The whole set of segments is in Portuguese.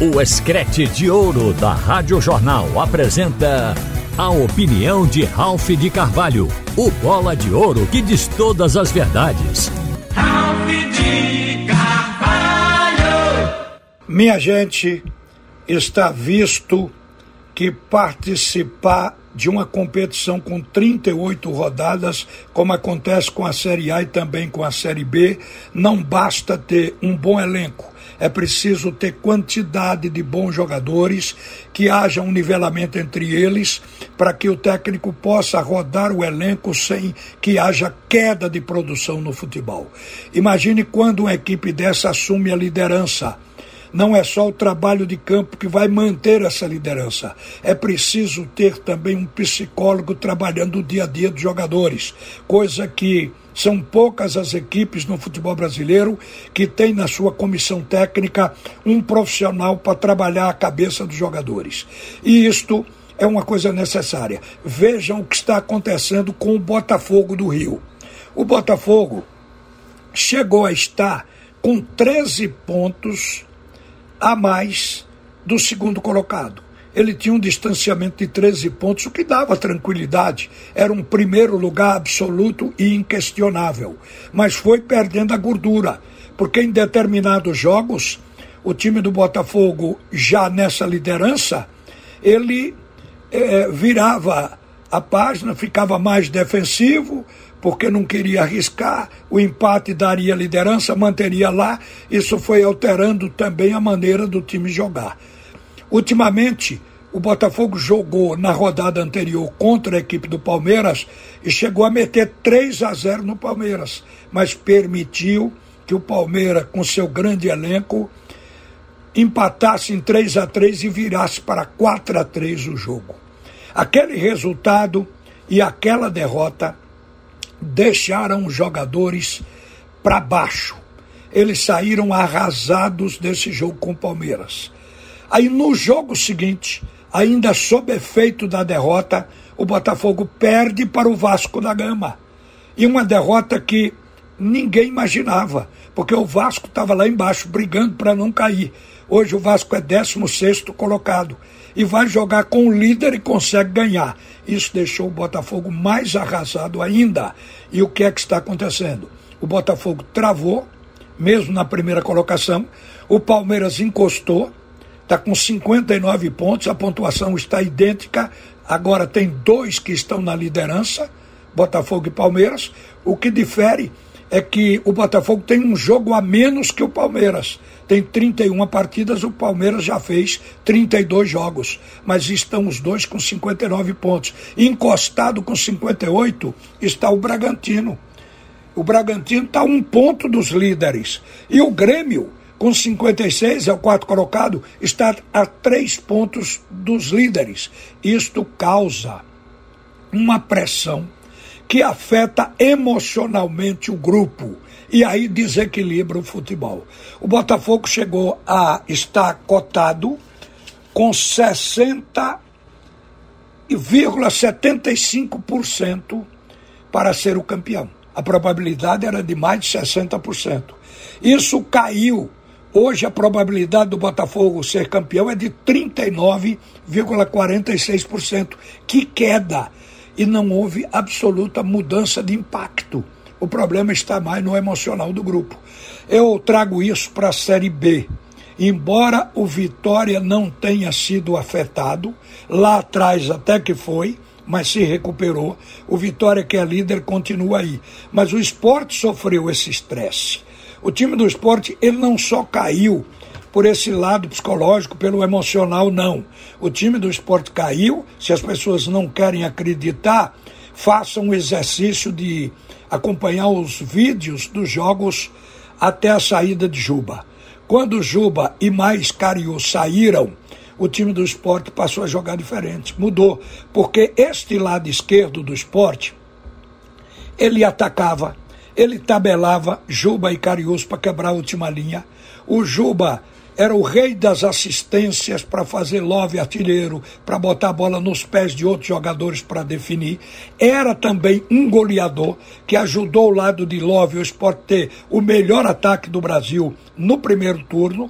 O Escrete de Ouro da Rádio Jornal apresenta a opinião de Ralph de Carvalho, o bola de ouro que diz todas as verdades. Ralph de Carvalho! Minha gente, está visto que participar de uma competição com 38 rodadas, como acontece com a Série A e também com a Série B, não basta ter um bom elenco é preciso ter quantidade de bons jogadores, que haja um nivelamento entre eles, para que o técnico possa rodar o elenco sem que haja queda de produção no futebol. Imagine quando uma equipe dessa assume a liderança não é só o trabalho de campo que vai manter essa liderança. É preciso ter também um psicólogo trabalhando o dia a dia dos jogadores, coisa que são poucas as equipes no futebol brasileiro que têm na sua comissão técnica um profissional para trabalhar a cabeça dos jogadores. E isto é uma coisa necessária. Vejam o que está acontecendo com o Botafogo do Rio. O Botafogo chegou a estar com 13 pontos a mais do segundo colocado ele tinha um distanciamento de 13 pontos, o que dava tranquilidade. Era um primeiro lugar absoluto e inquestionável. Mas foi perdendo a gordura, porque em determinados jogos, o time do Botafogo, já nessa liderança, ele é, virava a página, ficava mais defensivo, porque não queria arriscar, o empate daria liderança, manteria lá. Isso foi alterando também a maneira do time jogar. Ultimamente, o Botafogo jogou na rodada anterior contra a equipe do Palmeiras e chegou a meter 3 a 0 no Palmeiras, mas permitiu que o Palmeiras, com seu grande elenco, empatasse em 3 a 3 e virasse para 4 a 3 o jogo. Aquele resultado e aquela derrota deixaram os jogadores para baixo. Eles saíram arrasados desse jogo com o Palmeiras. Aí no jogo seguinte, ainda sob efeito da derrota, o Botafogo perde para o Vasco da Gama. E uma derrota que ninguém imaginava, porque o Vasco estava lá embaixo brigando para não cair. Hoje o Vasco é 16 colocado e vai jogar com o líder e consegue ganhar. Isso deixou o Botafogo mais arrasado ainda. E o que é que está acontecendo? O Botafogo travou, mesmo na primeira colocação, o Palmeiras encostou, está com 59 pontos, a pontuação está idêntica. Agora tem dois que estão na liderança, Botafogo e Palmeiras. O que difere é que o Botafogo tem um jogo a menos que o Palmeiras. Tem 31 partidas, o Palmeiras já fez 32 jogos. Mas estão os dois com 59 pontos. Encostado com 58 está o Bragantino. O Bragantino está um ponto dos líderes. E o Grêmio com 56, é o quarto colocado, está a três pontos dos líderes. Isto causa uma pressão que afeta emocionalmente o grupo e aí desequilibra o futebol. O Botafogo chegou a estar cotado com 60,75% para ser o campeão. A probabilidade era de mais de 60%. Isso caiu Hoje a probabilidade do Botafogo ser campeão é de 39,46%. Que queda! E não houve absoluta mudança de impacto. O problema está mais no emocional do grupo. Eu trago isso para a Série B. Embora o Vitória não tenha sido afetado, lá atrás até que foi, mas se recuperou. O Vitória, que é líder, continua aí. Mas o esporte sofreu esse estresse. O time do esporte, ele não só caiu por esse lado psicológico, pelo emocional, não. O time do esporte caiu, se as pessoas não querem acreditar, façam um exercício de acompanhar os vídeos dos jogos até a saída de Juba. Quando Juba e mais Cariú saíram, o time do esporte passou a jogar diferente, mudou, porque este lado esquerdo do esporte, ele atacava, ele tabelava Juba e Cariús para quebrar a última linha. O Juba era o rei das assistências para fazer love artilheiro, para botar a bola nos pés de outros jogadores para definir. Era também um goleador que ajudou o lado de Love o Sport ter o melhor ataque do Brasil no primeiro turno.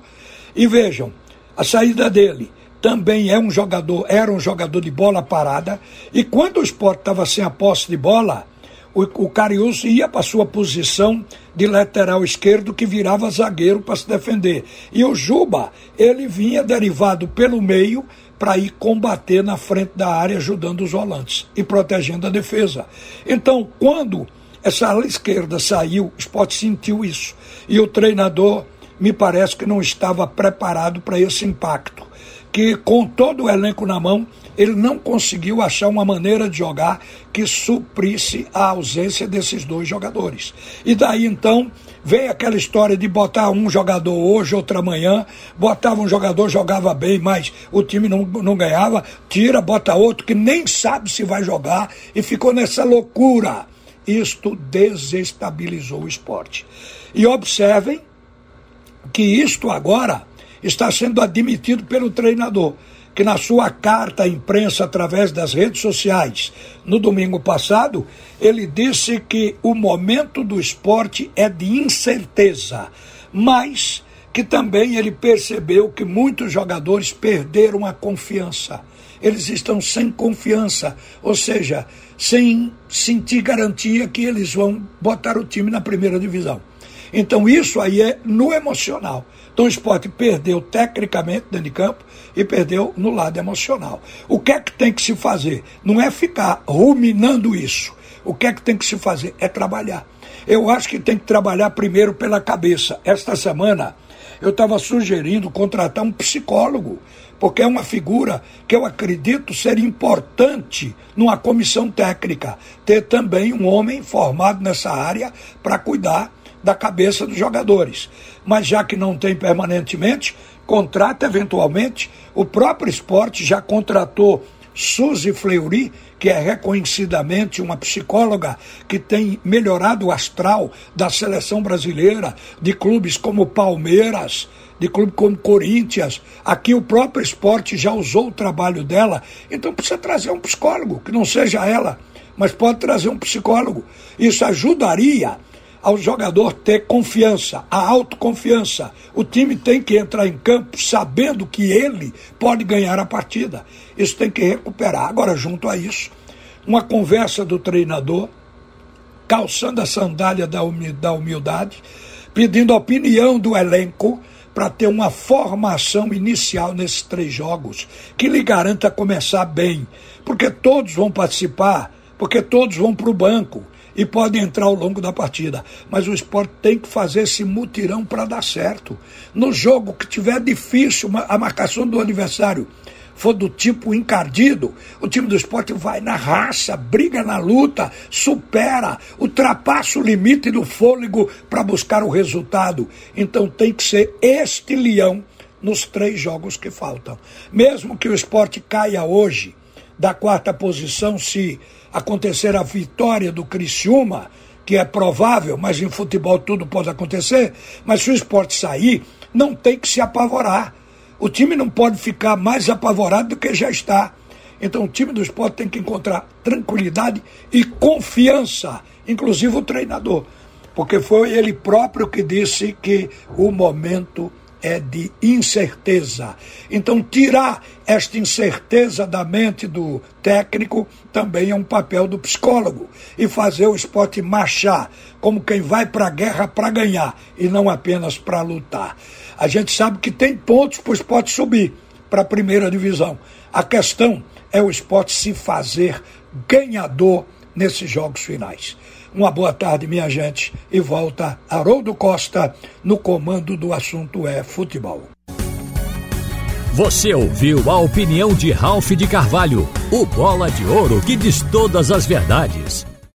E vejam, A saída dele também é um jogador, era um jogador de bola parada, e quando o esporte estava sem a posse de bola, o, o Cariús ia para sua posição de lateral esquerdo que virava zagueiro para se defender. E o Juba, ele vinha derivado pelo meio para ir combater na frente da área, ajudando os volantes e protegendo a defesa. Então, quando essa ala esquerda saiu, o Sport sentiu isso. E o treinador me parece que não estava preparado para esse impacto. Que com todo o elenco na mão, ele não conseguiu achar uma maneira de jogar que suprisse a ausência desses dois jogadores. E daí então vem aquela história de botar um jogador hoje, outro amanhã, botava um jogador, jogava bem, mas o time não, não ganhava, tira, bota outro que nem sabe se vai jogar e ficou nessa loucura. Isto desestabilizou o esporte. E observem que isto agora está sendo admitido pelo treinador que na sua carta à imprensa através das redes sociais, no domingo passado, ele disse que o momento do esporte é de incerteza, mas que também ele percebeu que muitos jogadores perderam a confiança. Eles estão sem confiança, ou seja, sem sentir garantia que eles vão botar o time na primeira divisão. Então isso aí é no emocional. Então o esporte perdeu tecnicamente dentro de campo e perdeu no lado emocional. O que é que tem que se fazer? Não é ficar ruminando isso. O que é que tem que se fazer? É trabalhar. Eu acho que tem que trabalhar primeiro pela cabeça. Esta semana eu estava sugerindo contratar um psicólogo, porque é uma figura que eu acredito ser importante numa comissão técnica. Ter também um homem formado nessa área para cuidar da cabeça dos jogadores. Mas já que não tem permanentemente, contrata eventualmente. O próprio esporte já contratou Suzy Fleury, que é reconhecidamente uma psicóloga que tem melhorado o astral da seleção brasileira, de clubes como Palmeiras, de clubes como Corinthians. Aqui o próprio esporte já usou o trabalho dela. Então precisa trazer um psicólogo, que não seja ela, mas pode trazer um psicólogo. Isso ajudaria ao jogador ter confiança, a autoconfiança. O time tem que entrar em campo sabendo que ele pode ganhar a partida. Isso tem que recuperar. Agora, junto a isso, uma conversa do treinador, calçando a sandália da humildade, pedindo opinião do elenco para ter uma formação inicial nesses três jogos que lhe garanta começar bem, porque todos vão participar, porque todos vão para o banco e podem entrar ao longo da partida. Mas o esporte tem que fazer esse mutirão para dar certo. No jogo que tiver difícil a marcação do adversário for do tipo encardido, o time do esporte vai na raça, briga na luta, supera, ultrapassa o limite do fôlego para buscar o resultado. Então tem que ser este leão nos três jogos que faltam. Mesmo que o esporte caia hoje da quarta posição, se acontecer a vitória do Criciúma, que é provável, mas em futebol tudo pode acontecer, mas se o esporte sair, não tem que se apavorar. O time não pode ficar mais apavorado do que já está. Então o time do esporte tem que encontrar tranquilidade e confiança, inclusive o treinador, porque foi ele próprio que disse que o momento é de incerteza. Então, tirar esta incerteza da mente do técnico também é um papel do psicólogo. E fazer o esporte marchar como quem vai para a guerra para ganhar e não apenas para lutar. A gente sabe que tem pontos para o esporte subir para a primeira divisão. A questão é o esporte se fazer ganhador nesses jogos finais. Uma boa tarde, minha gente, e volta Haroldo Costa no comando do assunto é futebol. Você ouviu a opinião de Ralph de Carvalho, o bola de ouro que diz todas as verdades.